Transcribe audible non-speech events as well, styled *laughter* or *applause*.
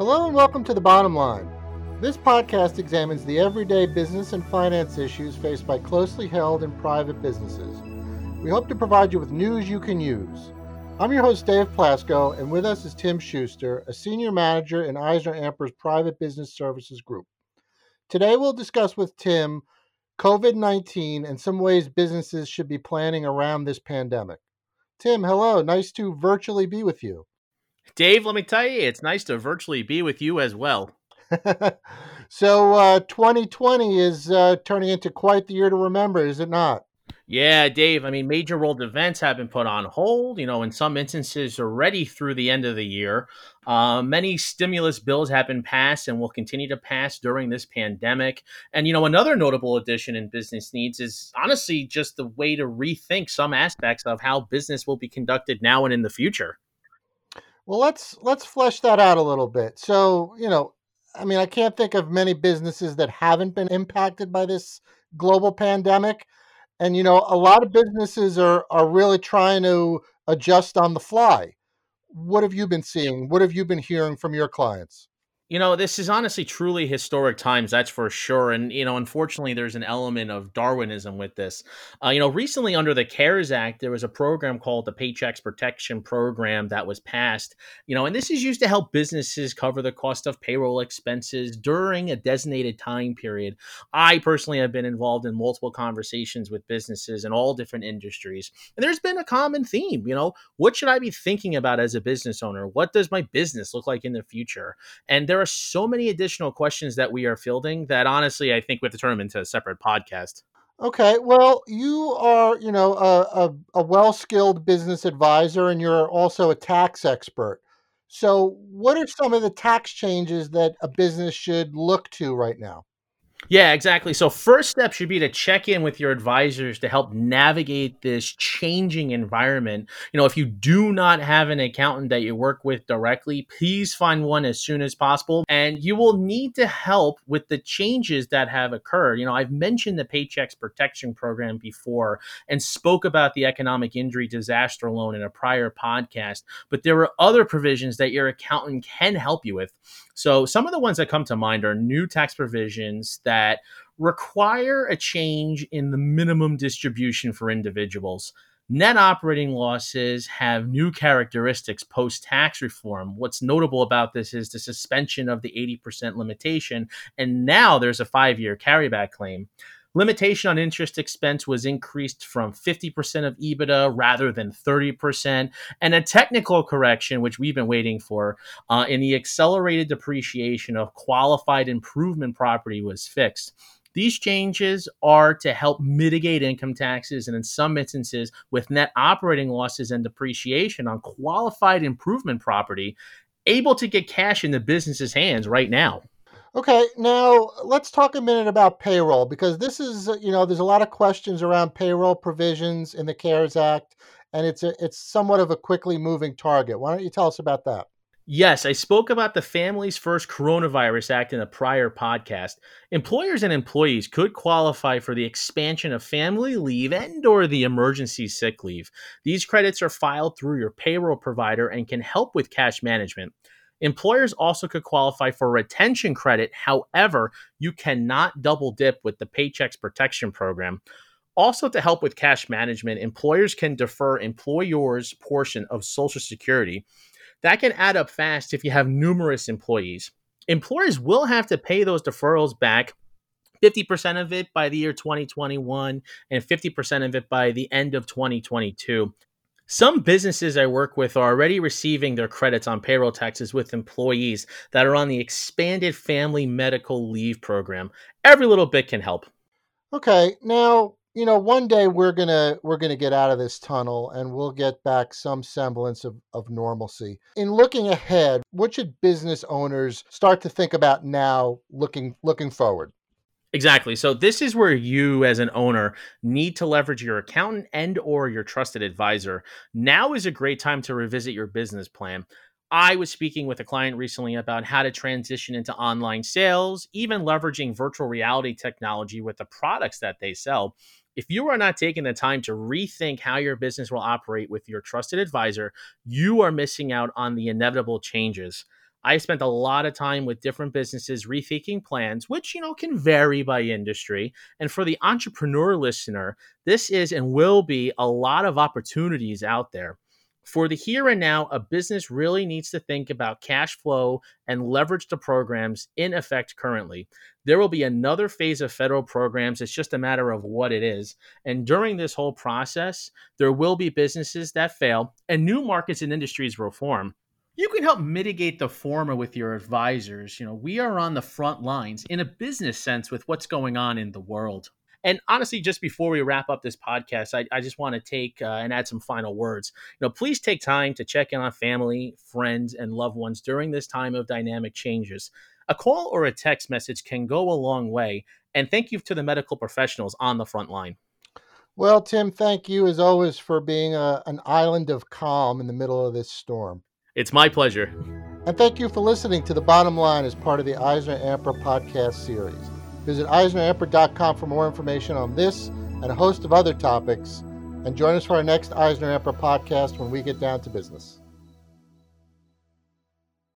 Hello and welcome to The Bottom Line. This podcast examines the everyday business and finance issues faced by closely held and private businesses. We hope to provide you with news you can use. I'm your host, Dave Plasko, and with us is Tim Schuster, a senior manager in Eisner Amper's Private Business Services Group. Today, we'll discuss with Tim COVID 19 and some ways businesses should be planning around this pandemic. Tim, hello. Nice to virtually be with you. Dave, let me tell you, it's nice to virtually be with you as well. *laughs* so, uh, 2020 is uh, turning into quite the year to remember, is it not? Yeah, Dave. I mean, major world events have been put on hold, you know, in some instances already through the end of the year. Uh, many stimulus bills have been passed and will continue to pass during this pandemic. And, you know, another notable addition in business needs is honestly just the way to rethink some aspects of how business will be conducted now and in the future. Well, let's let's flesh that out a little bit. So, you know, I mean, I can't think of many businesses that haven't been impacted by this global pandemic. And you know a lot of businesses are are really trying to adjust on the fly. What have you been seeing? What have you been hearing from your clients you know, this is honestly truly historic times, that's for sure. And, you know, unfortunately, there's an element of Darwinism with this. Uh, you know, recently under the CARES Act, there was a program called the Paychecks Protection Program that was passed, you know, and this is used to help businesses cover the cost of payroll expenses during a designated time period. I personally have been involved in multiple conversations with businesses in all different industries. And there's been a common theme, you know, what should I be thinking about as a business owner? What does my business look like in the future? And there there are so many additional questions that we are fielding that honestly, I think we have to turn them into a separate podcast. Okay, well, you are, you know, a, a, a well skilled business advisor and you're also a tax expert. So, what are some of the tax changes that a business should look to right now? Yeah, exactly. So, first step should be to check in with your advisors to help navigate this changing environment. You know, if you do not have an accountant that you work with directly, please find one as soon as possible. And you will need to help with the changes that have occurred. You know, I've mentioned the Paychecks Protection Program before and spoke about the economic injury disaster loan in a prior podcast, but there are other provisions that your accountant can help you with. So, some of the ones that come to mind are new tax provisions that require a change in the minimum distribution for individuals. Net operating losses have new characteristics post tax reform. What's notable about this is the suspension of the 80% limitation, and now there's a five year carryback claim. Limitation on interest expense was increased from 50% of EBITDA rather than 30%. And a technical correction, which we've been waiting for, uh, in the accelerated depreciation of qualified improvement property was fixed. These changes are to help mitigate income taxes and, in some instances, with net operating losses and depreciation on qualified improvement property, able to get cash in the business's hands right now. Okay, now let's talk a minute about payroll because this is, uh, you know, there's a lot of questions around payroll provisions in the CARES Act, and it's a, it's somewhat of a quickly moving target. Why don't you tell us about that? Yes, I spoke about the Families First Coronavirus Act in a prior podcast. Employers and employees could qualify for the expansion of family leave and or the emergency sick leave. These credits are filed through your payroll provider and can help with cash management. Employers also could qualify for retention credit. However, you cannot double dip with the Paychecks Protection Program. Also, to help with cash management, employers can defer employers' portion of Social Security. That can add up fast if you have numerous employees. Employers will have to pay those deferrals back 50% of it by the year 2021 and 50% of it by the end of 2022. Some businesses I work with are already receiving their credits on payroll taxes with employees that are on the expanded family medical leave program. Every little bit can help. Okay, now you know one day we're gonna we're gonna get out of this tunnel and we'll get back some semblance of, of normalcy. In looking ahead, what should business owners start to think about now, looking looking forward? Exactly. So this is where you as an owner need to leverage your accountant and or your trusted advisor. Now is a great time to revisit your business plan. I was speaking with a client recently about how to transition into online sales, even leveraging virtual reality technology with the products that they sell. If you are not taking the time to rethink how your business will operate with your trusted advisor, you are missing out on the inevitable changes. I spent a lot of time with different businesses rethinking plans, which, you know, can vary by industry. And for the entrepreneur listener, this is and will be a lot of opportunities out there. For the here and now, a business really needs to think about cash flow and leverage the programs in effect currently. There will be another phase of federal programs. It's just a matter of what it is. And during this whole process, there will be businesses that fail and new markets and industries will form you can help mitigate the former with your advisors. You know, we are on the front lines in a business sense with what's going on in the world. And honestly, just before we wrap up this podcast, I, I just want to take uh, and add some final words. You know, please take time to check in on family, friends, and loved ones during this time of dynamic changes. A call or a text message can go a long way. And thank you to the medical professionals on the front line. Well, Tim, thank you as always for being a, an island of calm in the middle of this storm. It's my pleasure. And thank you for listening to The Bottom Line as part of the Eisner Amper podcast series. Visit EisnerAmper.com for more information on this and a host of other topics. And join us for our next Eisner Amper podcast when we get down to business.